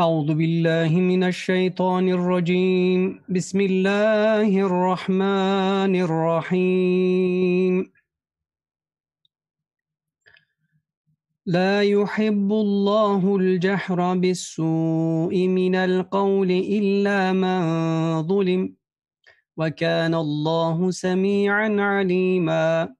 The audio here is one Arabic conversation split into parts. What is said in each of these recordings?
أعوذ بالله من الشيطان الرجيم. بسم الله الرحمن الرحيم. لا يحب الله الجهر بالسوء من القول إلا من ظلم وكان الله سميعا عليما.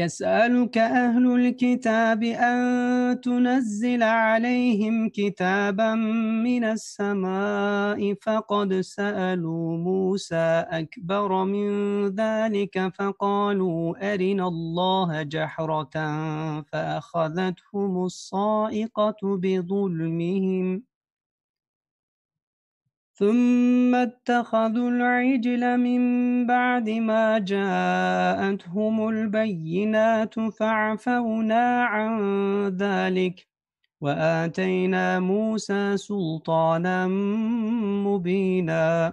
يسألك أهل الكتاب أن تنزل عليهم كتابا من السماء فقد سألوا موسى أكبر من ذلك فقالوا أرنا الله جحرة فأخذتهم الصائقة بظلمهم ثم اتخذوا العجل من بعد ما جاءتهم البينات فعفونا عن ذلك وآتينا موسى سلطانا مبينا.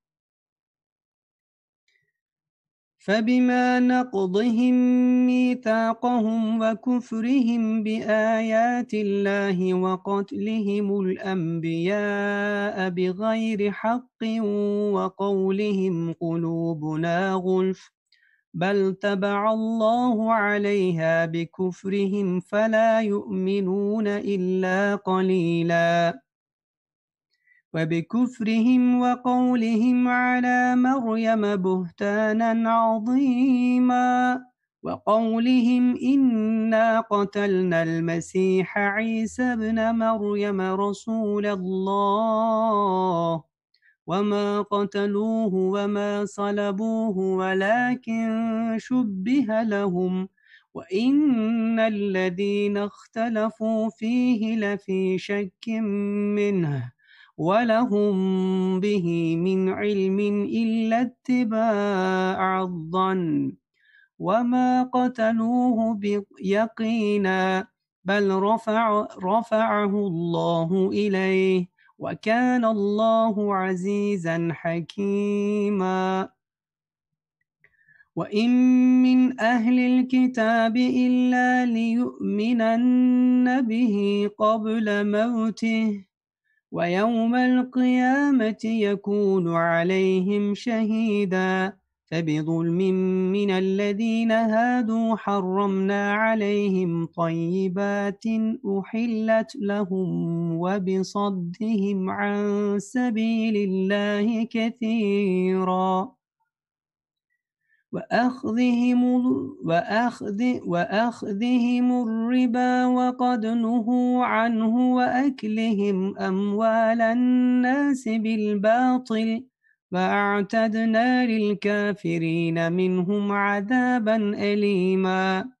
فبما نقضهم ميثاقهم وكفرهم بآيات الله وقتلهم الأنبياء بغير حق وقولهم قلوبنا غلف بل تبع الله عليها بكفرهم فلا يؤمنون إلا قليلاً. وبكفرهم وقولهم على مريم بهتانا عظيما وقولهم إنا قتلنا المسيح عيسى ابن مريم رسول الله وما قتلوه وما صلبوه ولكن شبه لهم وإن الذين اختلفوا فيه لفي شك منه ولهم به من علم إلا اتباع الظن وما قتلوه بيقينا بل رفع رفعه الله إليه وكان الله عزيزا حكيما وإن من أهل الكتاب إلا ليؤمنن به قبل موته ويوم القيامة يكون عليهم شهيدا. فبظلم من الذين هادوا حرمنا عليهم طيبات أحلت لهم وبصدهم عن سبيل الله كثيرا. وأخذهم, وأخذ وأخذهم الربا وقد نهوا عنه وأكلهم أموال الناس بالباطل وأعتدنا للكافرين منهم عذابا أليما.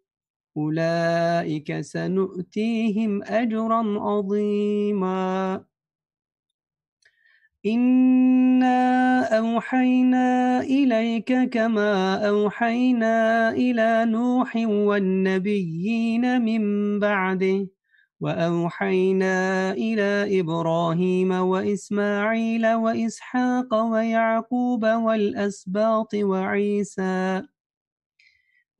أولئك سنؤتيهم أجرا عظيما. إنا أوحينا إليك كما أوحينا إلى نوح والنبيين من بعده وأوحينا إلى إبراهيم وإسماعيل وإسحاق ويعقوب والأسباط وعيسى.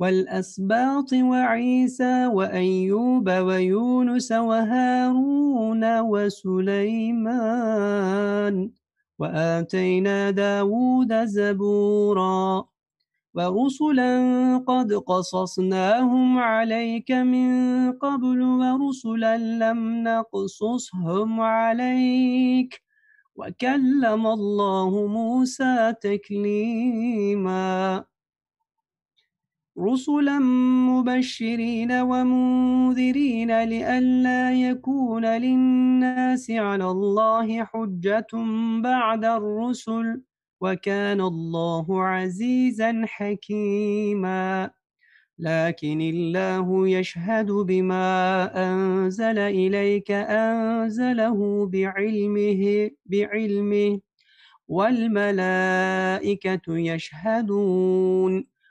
والأسباط وعيسى وأيوب ويونس وهارون وسليمان وآتينا داود زبورا ورسلا قد قصصناهم عليك من قبل ورسلا لم نقصصهم عليك وكلم الله موسى تكليماً رسلا مبشرين ومنذرين لئلا يكون للناس على الله حجة بعد الرسل وكان الله عزيزا حكيما. لكن الله يشهد بما أنزل إليك أنزله بعلمه بعلمه والملائكة يشهدون.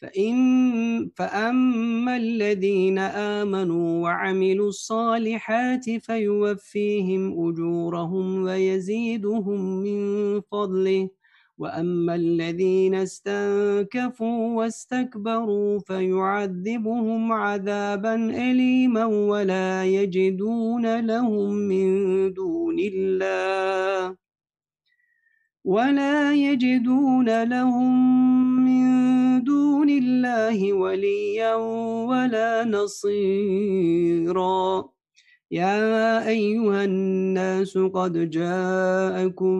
فإن فأما الذين آمنوا وعملوا الصالحات فيوفيهم أجورهم ويزيدهم من فضله وأما الذين استنكفوا واستكبروا فيعذبهم عذابا أليما ولا يجدون لهم من دون الله ولا يجدون لهم دون الله وليا ولا نصيرا. يا أيها الناس قد جاءكم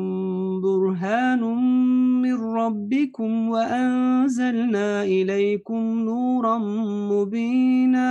برهان من ربكم وأنزلنا إليكم نورا مبينا.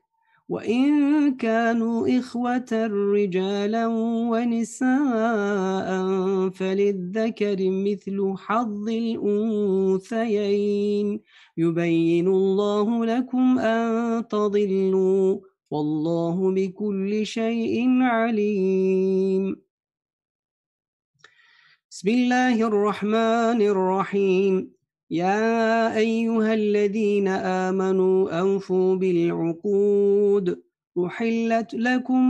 وإن كانوا إخوة رجالا ونساء فللذكر مثل حظ الأنثيين. يبين الله لكم أن تضلوا والله بكل شيء عليم. بسم الله الرحمن الرحيم. يا أيها الذين آمنوا أوفوا بالعقود أحلت لكم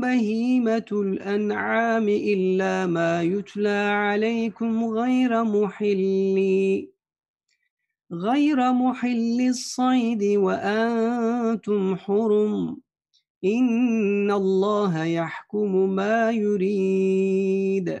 بهيمة الأنعام إلا ما يتلى عليكم غير محلي غير محل الصيد وأنتم حرم إن الله يحكم ما يريد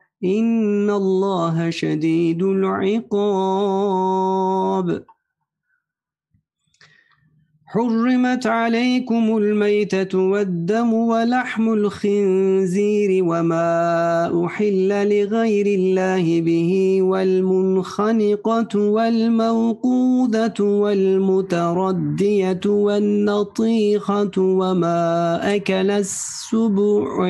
إن الله شديد العقاب. حرمت عليكم الميتة والدم ولحم الخنزير وما أحل لغير الله به والمنخنقة والموقوذة والمتردية والنطيخة وما أكل السبع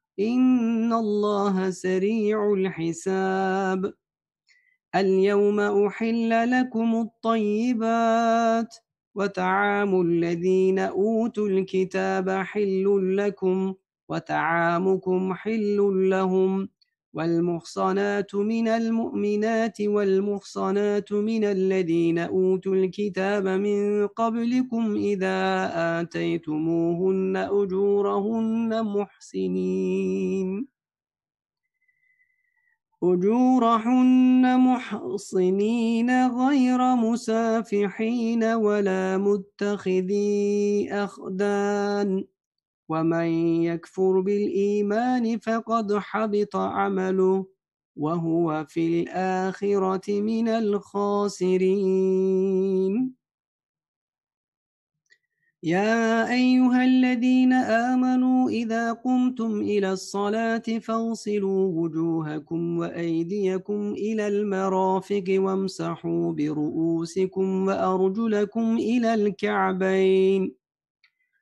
إن الله سريع الحساب اليوم أحل لكم الطيبات وطعام الذين أوتوا الكتاب حل لكم وطعامكم حل لهم والمحصنات من المؤمنات والمحصنات من الذين أوتوا الكتاب من قبلكم إذا آتيتموهن أجورهن محسنين. أجورهن محصنين غير مسافحين ولا متخذي أخدان. ومن يكفر بالإيمان فقد حبط عمله وهو في الآخرة من الخاسرين. يا أيها الذين آمنوا إذا قمتم إلى الصلاة فاغسلوا وجوهكم وأيديكم إلى المرافق وامسحوا برؤوسكم وأرجلكم إلى الكعبين.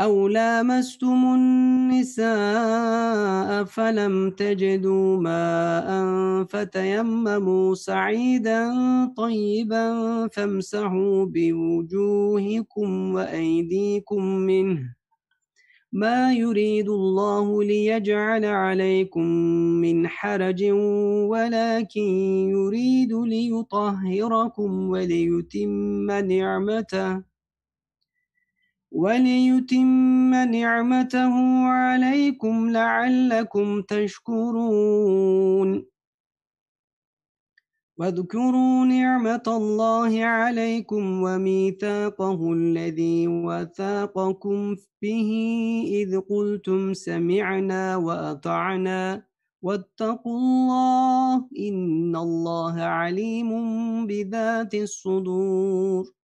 أو لامستم النساء فلم تجدوا ماء فتيمموا سعيدا طيبا فامسحوا بوجوهكم وأيديكم منه ما يريد الله ليجعل عليكم من حرج ولكن يريد ليطهركم وليتم نعمته وليتم نعمته عليكم لعلكم تشكرون. واذكروا نعمة الله عليكم وميثاقه الذي وثاقكم به إذ قلتم سمعنا وأطعنا واتقوا الله إن الله عليم بذات الصدور.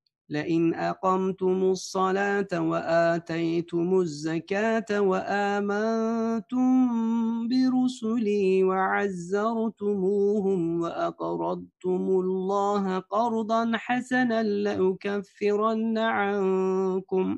لئن أقمتم الصلاة وآتيتم الزكاة وآمنتم برسلي وعزرتموهم وأقرضتم الله قرضا حسنا لأكفرن عنكم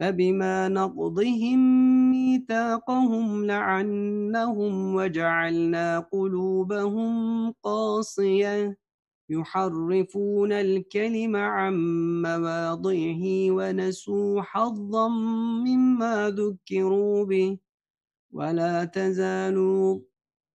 فبما نقضهم ميثاقهم لعنهم وجعلنا قلوبهم قاصية يحرفون الكلم عن مواضعه ونسوا حظا مما ذكروا به. ولا تزالوا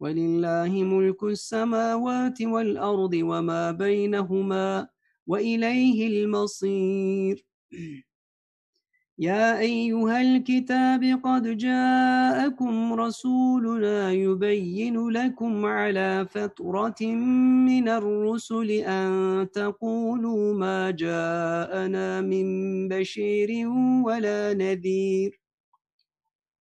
ولله ملك السماوات والأرض وما بينهما وإليه المصير. يا أيها الكتاب قد جاءكم رسولنا يبين لكم على فترة من الرسل أن تقولوا ما جاءنا من بشير ولا نذير.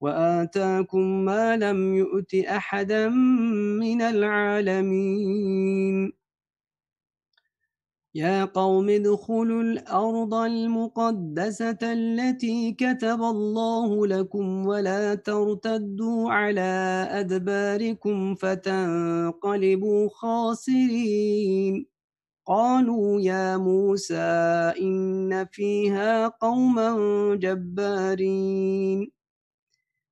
وآتاكم ما لم يؤت أحدا من العالمين. يا قوم ادخلوا الأرض المقدسة التي كتب الله لكم ولا ترتدوا على أدباركم فتنقلبوا خاسرين. قالوا يا موسى إن فيها قوما جبارين.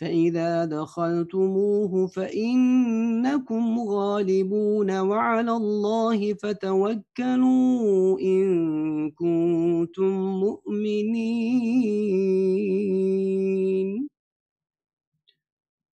فإذا دخلتموه فإنكم غالبون وعلى الله فتوكلوا إن كنتم مؤمنين.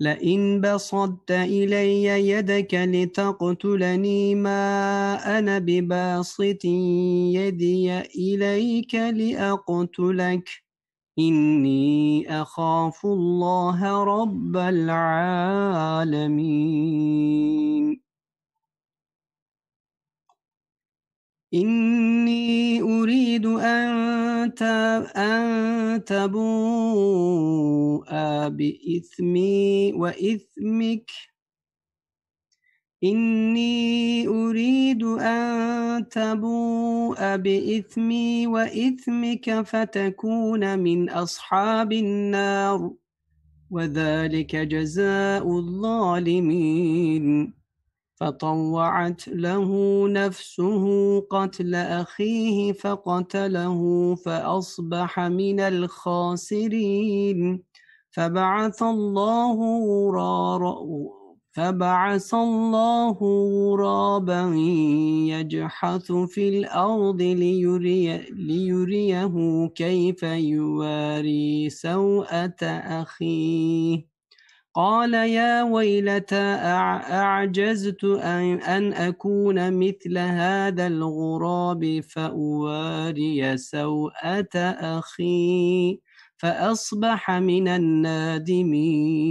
لئن بسطت إلي يدك لتقتلني ما أنا بباسط يدي إليك لأقتلك. إني أخاف الله رب العالمين. إني أريد أن تبوء بإثمي وإثمك. إني أريد أن تبوء بإثمي وإثمك فتكون من أصحاب النار. وذلك جزاء الظالمين. فطوعت له نفسه قتل أخيه فقتله فأصبح من الخاسرين. فبعث الله فبعث الله غرابا يجحث في الأرض ليري ليريه كيف يواري سوءة أخيه. قال يا ويلتى أعجزت أن أكون مثل هذا الغراب فأواري سوءة أخي فأصبح من النادمين.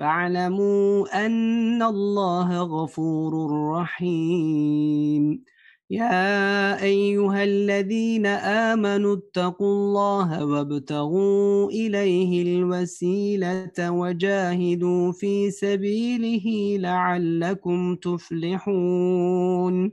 فاعلموا أن الله غفور رحيم. يا أيها الذين آمنوا اتقوا الله وابتغوا إليه الوسيلة وجاهدوا في سبيله لعلكم تفلحون.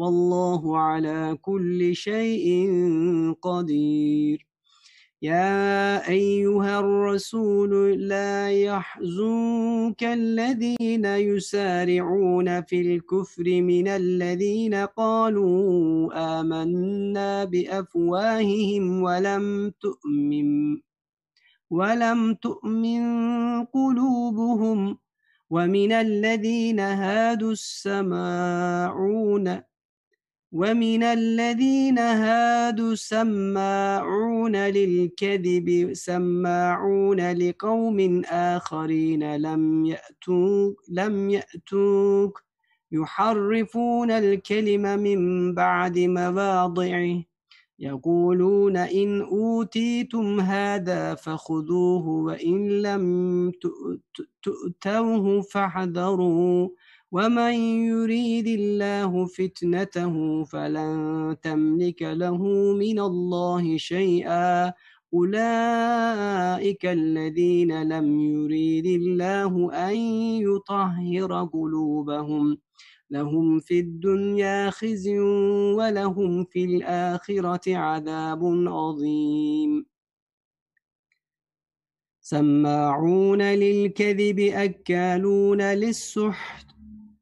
والله على كل شيء قدير. يا أيها الرسول لا يحزنك الذين يسارعون في الكفر من الذين قالوا آمنا بأفواههم ولم تؤمن ولم تؤمن قلوبهم ومن الذين هادوا السماعون ومن الذين هادوا سماعون للكذب سماعون لقوم آخرين لم يأتوك لم يأتوك يحرفون الكلم من بعد مواضعه يقولون إن أوتيتم هذا فخذوه وإن لم تؤتوه فاحذروا ومن يريد الله فتنته فلن تملك له من الله شيئا أولئك الذين لم يريد الله أن يطهر قلوبهم لهم في الدنيا خزي ولهم في الآخرة عذاب عظيم سماعون للكذب أكالون للسحت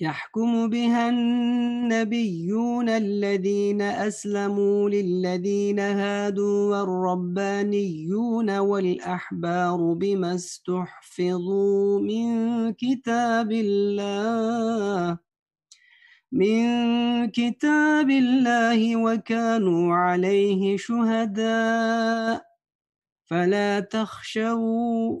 يحكم بها النبيون الذين أسلموا للذين هادوا والربانيون والأحبار بما استحفظوا من كتاب الله من كتاب الله وكانوا عليه شهداء. فلا تخشوا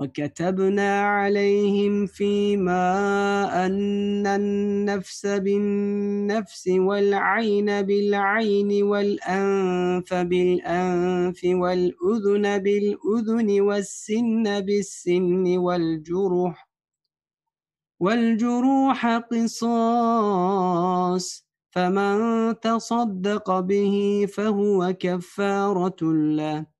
وكتبنا عليهم فيما أن النفس بالنفس والعين بالعين والأنف بالأنف والأذن بالأذن والسن بالسن والجروح والجروح قصاص فمن تصدق به فهو كفارة له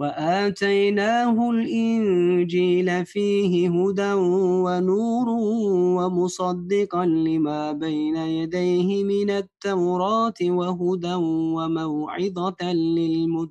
وآتيناه الإنجيل فيه هدى ونور ومصدقا لما بين يديه من التوراة وهدى وموعظة للمتقين.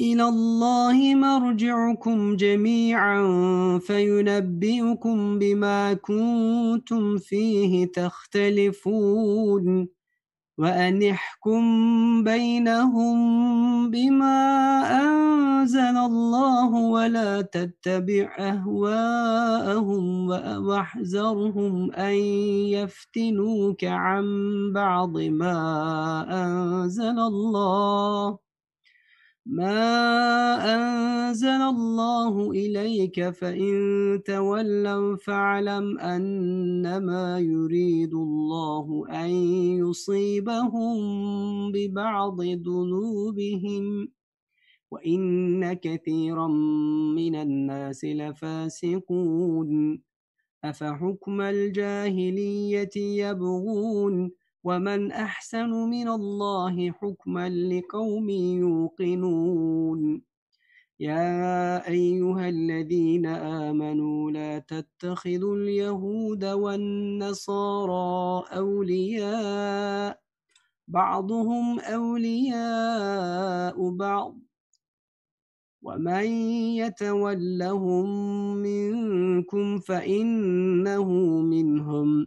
إلى الله مرجعكم جميعا فينبئكم بما كنتم فيه تختلفون وأن احكم بينهم بما أنزل الله ولا تتبع أهواءهم وأحذرهم أن يفتنوك عن بعض ما أنزل الله ما أنزل الله إليك فإن تولوا فاعلم أنما يريد الله أن يصيبهم ببعض ذنوبهم وإن كثيرا من الناس لفاسقون أفحكم الجاهلية يبغون ومن أحسن من الله حكما لقوم يوقنون يا أيها الذين آمنوا لا تتخذوا اليهود والنصارى أولياء بعضهم أولياء بعض ومن يتولهم منكم فإنه منهم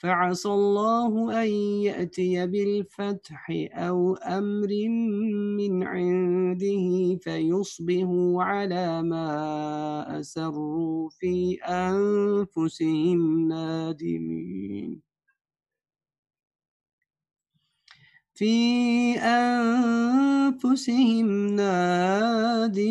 فعسى الله أن يأتي بالفتح أو أمر من عنده فيصبحوا على ما أسروا في أنفسهم نادمين. في أنفسهم نادمين.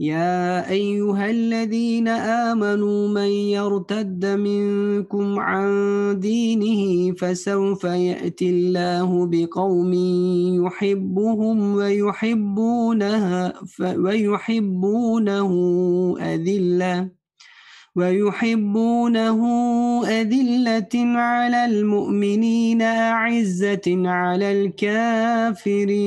يا أيها الذين آمنوا من يرتد منكم عن دينه فسوف يأتي الله بقوم يحبهم ويحبونها ويحبونه أذلة ويحبونه أذلة على المؤمنين أعزة على الكافرين.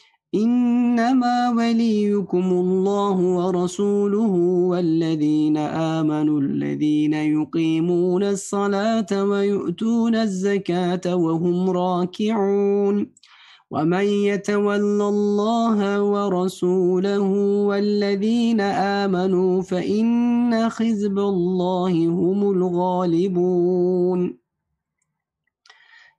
إنما وليكم الله ورسوله والذين آمنوا الذين يقيمون الصلاة ويؤتون الزكاة وهم راكعون. ومن يتول الله ورسوله والذين آمنوا فإن خزب الله هم الغالبون.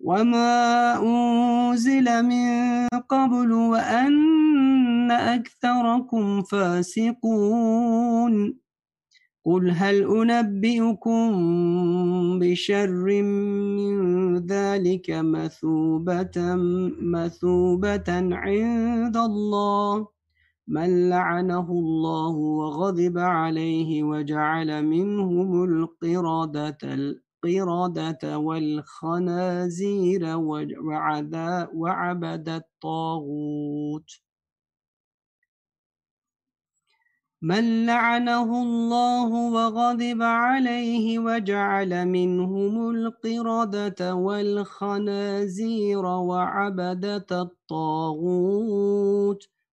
وما أنزل من قبل وأن أكثركم فاسقون قل هل أنبئكم بشر من ذلك مثوبة مثوبة عند الله من لعنه الله وغضب عليه وجعل منهم القردة القردة والخنازير وعبد الطاغوت. من لعنه الله وغضب عليه وجعل منهم القردة والخنازير وعبدة الطاغوت.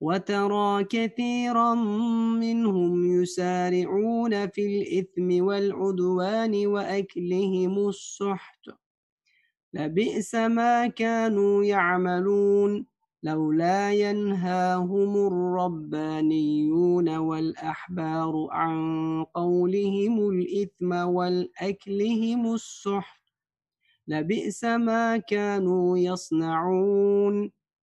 وترى كثيرا منهم يسارعون في الإثم والعدوان وأكلهم السحت. لبئس ما كانوا يعملون لولا ينهاهم الربانيون والأحبار عن قولهم الإثم والأكلهم السحت. لبئس ما كانوا يصنعون.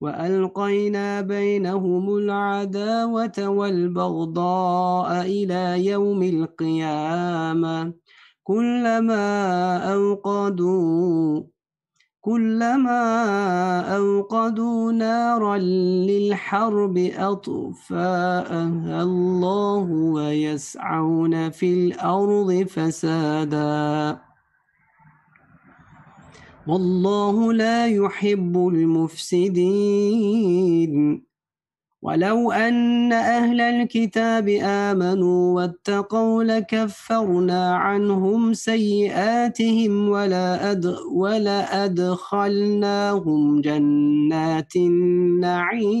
وألقينا بينهم العداوة والبغضاء إلى يوم القيامة. كلما أوقدوا كلما أوقدوا نارا للحرب أطفاءها الله ويسعون في الأرض فسادا. والله لا يحب المفسدين. ولو أن أهل الكتاب آمنوا واتقوا لكفرنا عنهم سيئاتهم ولا, أد ولا أدخلناهم جنات النعيم.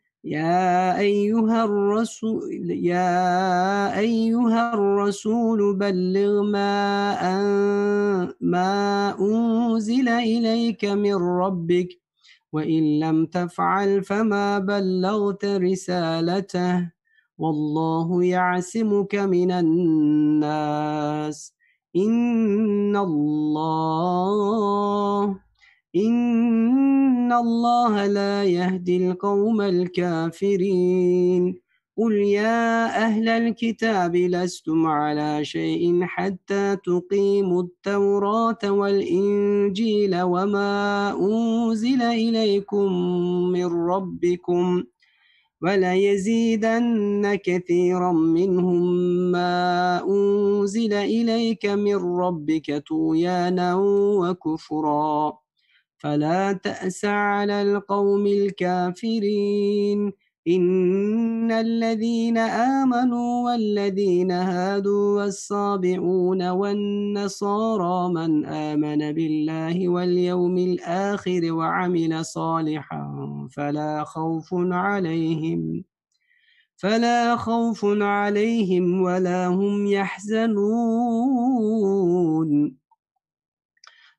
يا أيها الرسول يا أيها الرسول بلغ ما ما أنزل إليك من ربك وإن لم تفعل فما بلغت رسالته. والله يعصمك من الناس. إن الله إن الله لا يهدي القوم الكافرين قل يا أهل الكتاب لستم على شيء حتى تقيموا التوراة والإنجيل وما أنزل إليكم من ربكم وليزيدن كثيرا منهم ما أنزل إليك من ربك طغيانا وكفرا فلا تأس على القوم الكافرين. إن الذين آمنوا والذين هادوا والصابعون والنصارى من آمن بالله واليوم الآخر وعمل صالحا فلا خوف عليهم فلا خوف عليهم ولا هم يحزنون.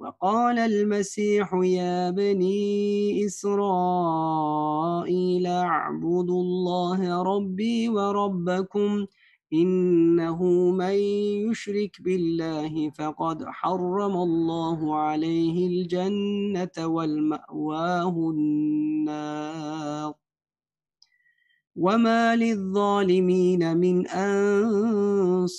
وقال المسيح يا بني إسرائيل اعبدوا الله ربي وربكم إنه من يشرك بالله فقد حرم الله عليه الجنة والمأواه النار. وما للظالمين من أنصار.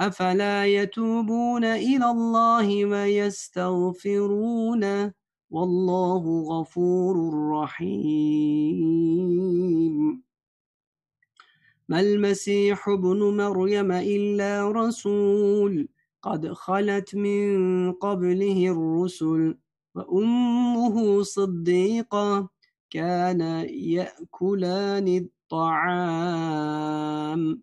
أفلا يتوبون إلى الله ويستغفرونه والله غفور رحيم. ما المسيح ابن مريم إلا رسول قد خلت من قبله الرسل وأمه صديقة كان يأكلان الطعام.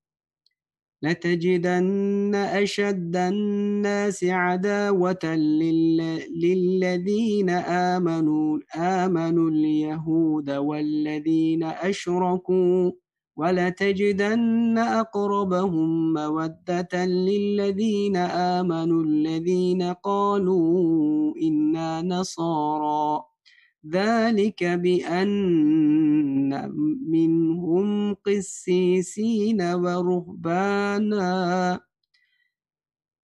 لتجدن أشد الناس عداوة للذين آمنوا آمنوا اليهود والذين أشركوا ولتجدن أقربهم مودة للذين آمنوا الذين قالوا إنا نصارى. ذلك بأن منهم قسيسين ورهبانا.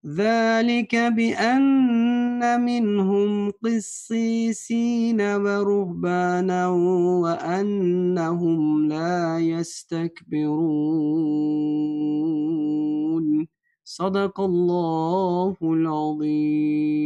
ذلك بأن منهم قسيسين ورهبانا وأنهم لا يستكبرون. صدق الله العظيم.